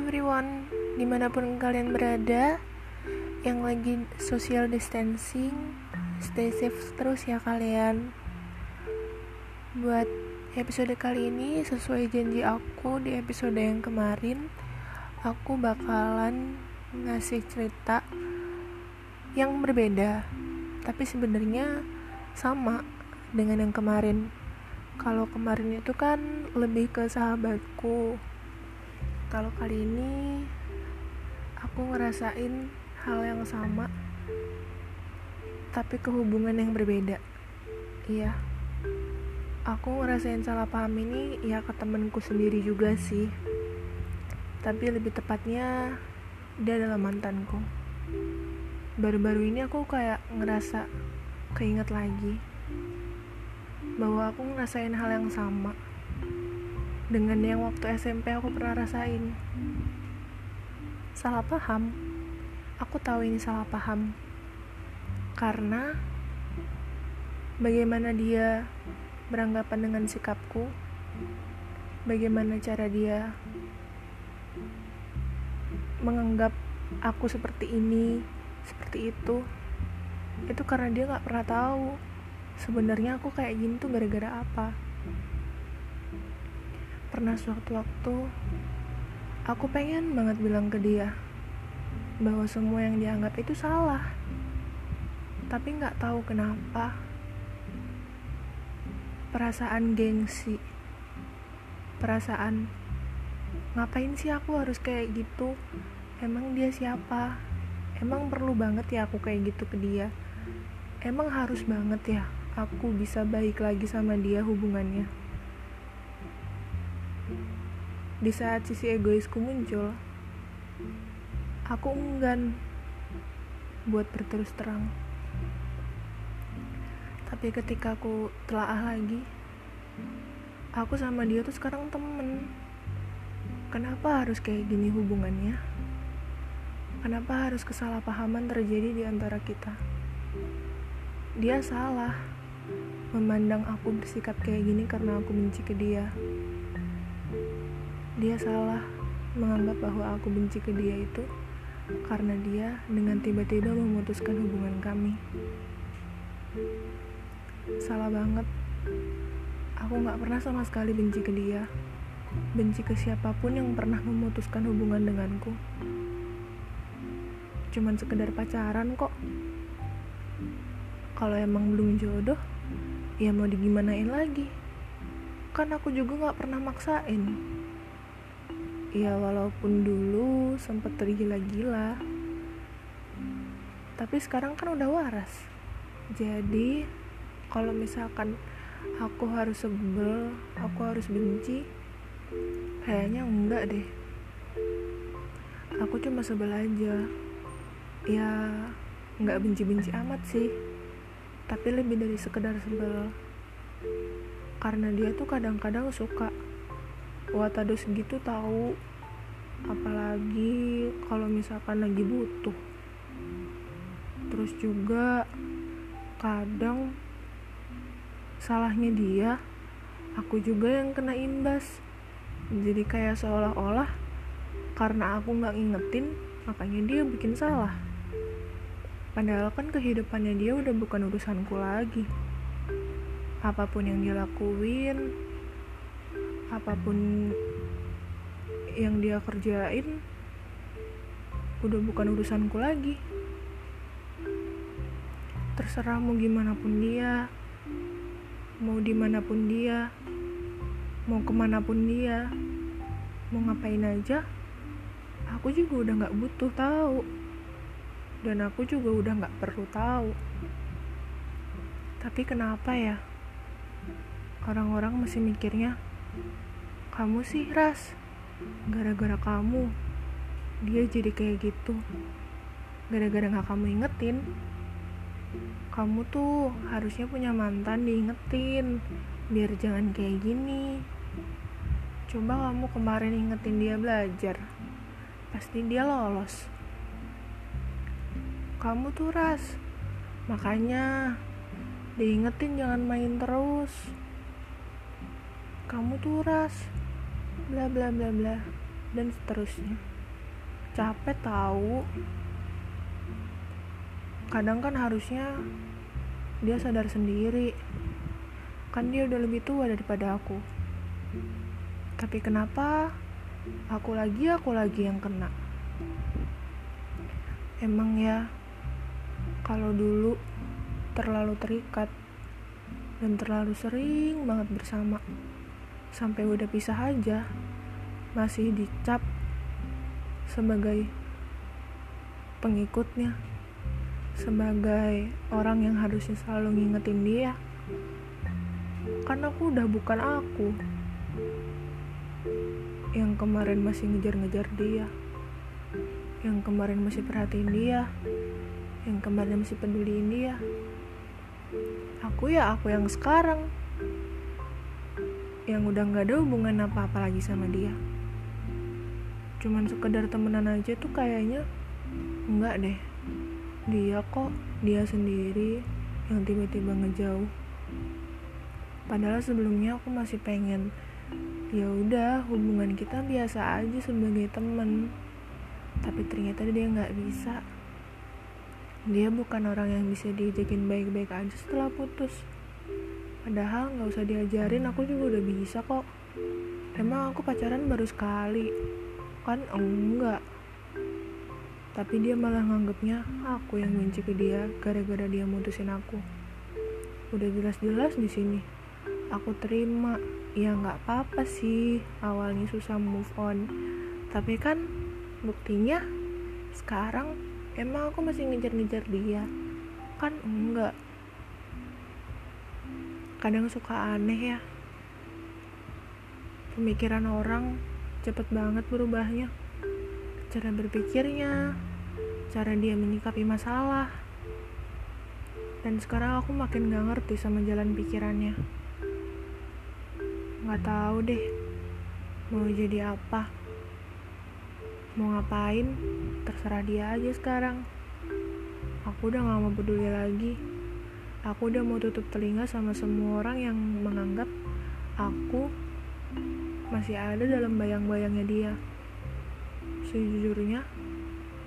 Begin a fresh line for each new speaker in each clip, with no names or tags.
everyone, di mana pun kalian berada Yang lagi social distancing Stay safe terus ya kalian. Buat episode kali ini Sesuai janji aku di episode yang kemarin Aku bakalan ngasih cerita Yang berbeda Tapi sebenarnya sama dengan yang kemarin. Kalau kemarin itu kan lebih ke sahabatku kalau kali ini aku ngerasain hal yang sama tapi kehubungan yang berbeda. Iya aku ngerasain salah paham ini ya ke temenku sendiri juga sih. Tapi lebih tepatnya dia adalah mantanku. Baru-baru ini aku kayak ngerasa keinget lagi bahwa aku ngerasain hal yang sama dengan yang waktu SMP aku pernah rasain. Salah paham. Aku tahu ini salah paham. Karena bagaimana dia beranggapan dengan sikapku, bagaimana cara dia menganggap aku seperti ini, seperti itu, itu karena dia gak pernah tahu sebenarnya aku kayak gini tuh gara-gara apa pernah suatu waktu aku pengen banget bilang ke dia bahwa semua yang dianggap itu salah. Tapi nggak tahu kenapa perasaan gengsi perasaan ngapain sih aku harus kayak gitu? Emang dia siapa? Emang perlu banget ya aku kayak gitu ke dia? Emang harus banget ya aku bisa baik lagi sama dia hubungannya. Di saat sisi egoisku muncul, aku enggan buat berterus terang. Tapi ketika aku telaah lagi, aku sama dia tuh sekarang temen. Kenapa harus kayak gini hubungannya? Kenapa harus kesalahpahaman terjadi di antara kita? Dia salah memandang aku bersikap kayak gini karena aku benci ke dia. Dia salah menganggap bahwa aku benci ke dia itu karena dia dengan tiba-tiba memutuskan hubungan kami. Salah banget. Aku gak pernah sama sekali benci ke dia. Benci ke siapa pun yang pernah memutuskan hubungan denganku. Cuman sekedar pacaran kok. Kalau emang belum jodoh, ya mau digimanain lagi kan aku juga gak pernah maksain ya walaupun dulu sempet tergila-gila. Tapi sekarang kan udah waras. Jadi kalau misalkan aku harus sebel aku harus benci kayaknya enggak deh. Aku cuma sebel aja. Ya nggak benci-benci amat sih. Tapi lebih dari sekedar sebel. Karena dia tuh kadang-kadang suka watados gitu tahu. Apalagi kalau misalkan lagi butuh. Terus juga kadang salahnya dia aku juga yang kena imbas. Jadi kayak seolah-olah karena aku nggak ngingetin makanya dia bikin salah. Padahal kan kehidupannya dia udah bukan urusanku lagi. Apa pun yang dia lakuin, apa pun yang dia kerjain, udah bukan urusanku lagi. Terserah mau gimana pun dia, mau di mana pun dia, mau ke mana pun dia, mau ngapain aja, aku juga udah gak butuh tahu. Dan aku juga udah gak perlu tahu. Tapi kenapa ya? Orang-orang masih mikirnya kamu sih ras? Gara-gara kamu dia jadi kayak gitu. Gara-gara gak kamu ingetin kamu tuh harusnya punya mantan diingetin biar jangan kayak gini. Coba kamu kemarin ingetin dia belajar pasti dia lolos. Kamu tuh ras makanya diingetin jangan main terus. Kamu tuh ras bla bla bla bla. Dan seterusnya. Capek tahu. Kadang kan harusnya dia sadar sendiri. Kan dia udah lebih tua daripada aku. Tapi kenapa aku lagi aku lagi yang kena? Emang ya kalau dulu terlalu terikat dan terlalu sering banget bersama sampai udah pisah aja masih dicap sebagai pengikutnya sebagai orang yang harusnya selalu ngingetin dia. Karena aku udah bukan aku yang kemarin masih ngejar-ngejar dia yang kemarin masih perhatiin dia yang kemarin masih peduliin dia. Aku ya aku yang sekarang yang udah nggak ada hubungan apa-apa lagi sama dia. Cuman sekedar temenan aja tuh kayaknya enggak deh. Dia kok dia sendiri yang tiba-tiba ngejauh. Padahal sebelumnya aku masih pengen ya udah hubungan kita biasa aja sebagai temen. Tapi ternyata dia nggak bisa. Dia bukan orang yang bisa diajakin baik-baik aja setelah putus padahal nggak usah diajarin aku juga udah bisa kok. Emang aku pacaran baru sekali? Kan enggak. Tapi dia malah nganggapnya aku yang benci ke dia gara-gara dia mutusin aku. Udah jelas-jelas di sini. Aku terima. Ya nggak apa-apa sih. Awalnya susah move on. Tapi kan buktinya sekarang emang aku masih ngejar-ngejar dia. Kan enggak kadang suka aneh ya. Pemikiran orang cepet banget berubahnya. Cara berpikirnya cara dia menyikapi masalah. Dan sekarang aku makin gak ngerti sama jalan pikirannya. Nggak tahu deh mau jadi apa? Mau ngapain? Terserah dia aja sekarang. Aku udah gak mau peduli lagi aku udah mau tutup telinga sama semua orang yang menganggap aku masih ada dalam bayang-bayangnya dia. Sejujurnya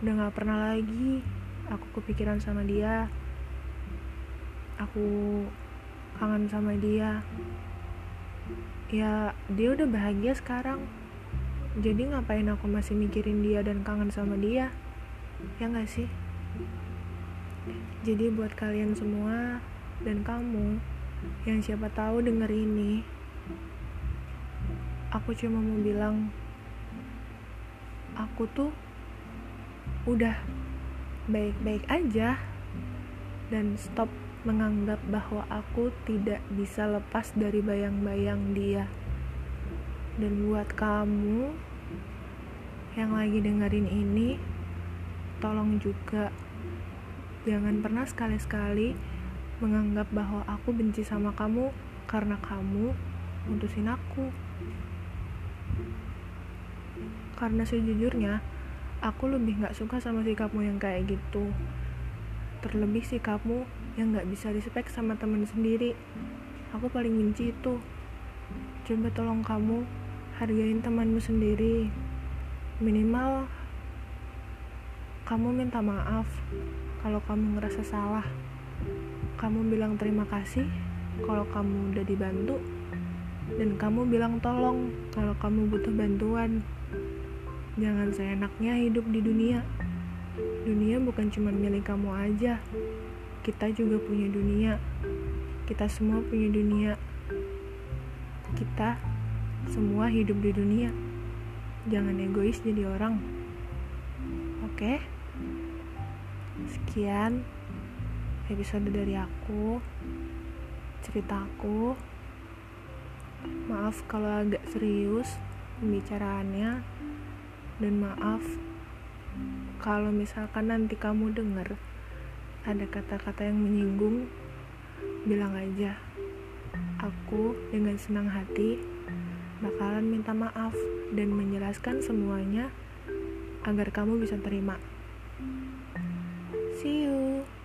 udah gak pernah lagi aku kepikiran sama dia. Aku kangen sama dia. Ya dia udah bahagia sekarang. Jadi ngapain aku masih mikirin dia dan kangen sama dia? Ya gak sih jadi buat kalian semua dan kamu yang siapa tahu denger ini aku cuma mau bilang aku tuh udah baik-baik aja dan stop menganggap bahwa aku tidak bisa lepas dari bayang-bayang dia. Dan buat kamu yang lagi dengerin ini tolong juga jangan pernah sekali-sekali menganggap bahwa aku benci sama kamu karena kamu mutusin aku. Karena sejujurnya aku lebih gak suka sama sikapmu yang kayak gitu. Terlebih sikapmu yang gak bisa dispek sama temen sendiri. Aku paling benci itu. Coba tolong kamu hargain temanmu sendiri. Minimal kamu minta maaf kalau kamu ngerasa salah kamu bilang terima kasih kalau kamu udah dibantu dan kamu bilang tolong kalau kamu butuh bantuan. Jangan seenaknya hidup di dunia. Dunia bukan cuma milik kamu aja. Kita juga punya dunia. Kita semua punya dunia. Kita semua hidup di dunia. Jangan egois jadi orang. Oke sekian episode dari aku ceritaku maaf kalau agak serius pembicaraannya. Dan maaf kalau misalkan nanti kamu dengar ada kata-kata yang menyinggung bilang aja. Aku dengan senang hati bakalan minta maaf dan menjelaskan semuanya agar kamu bisa terima. See you.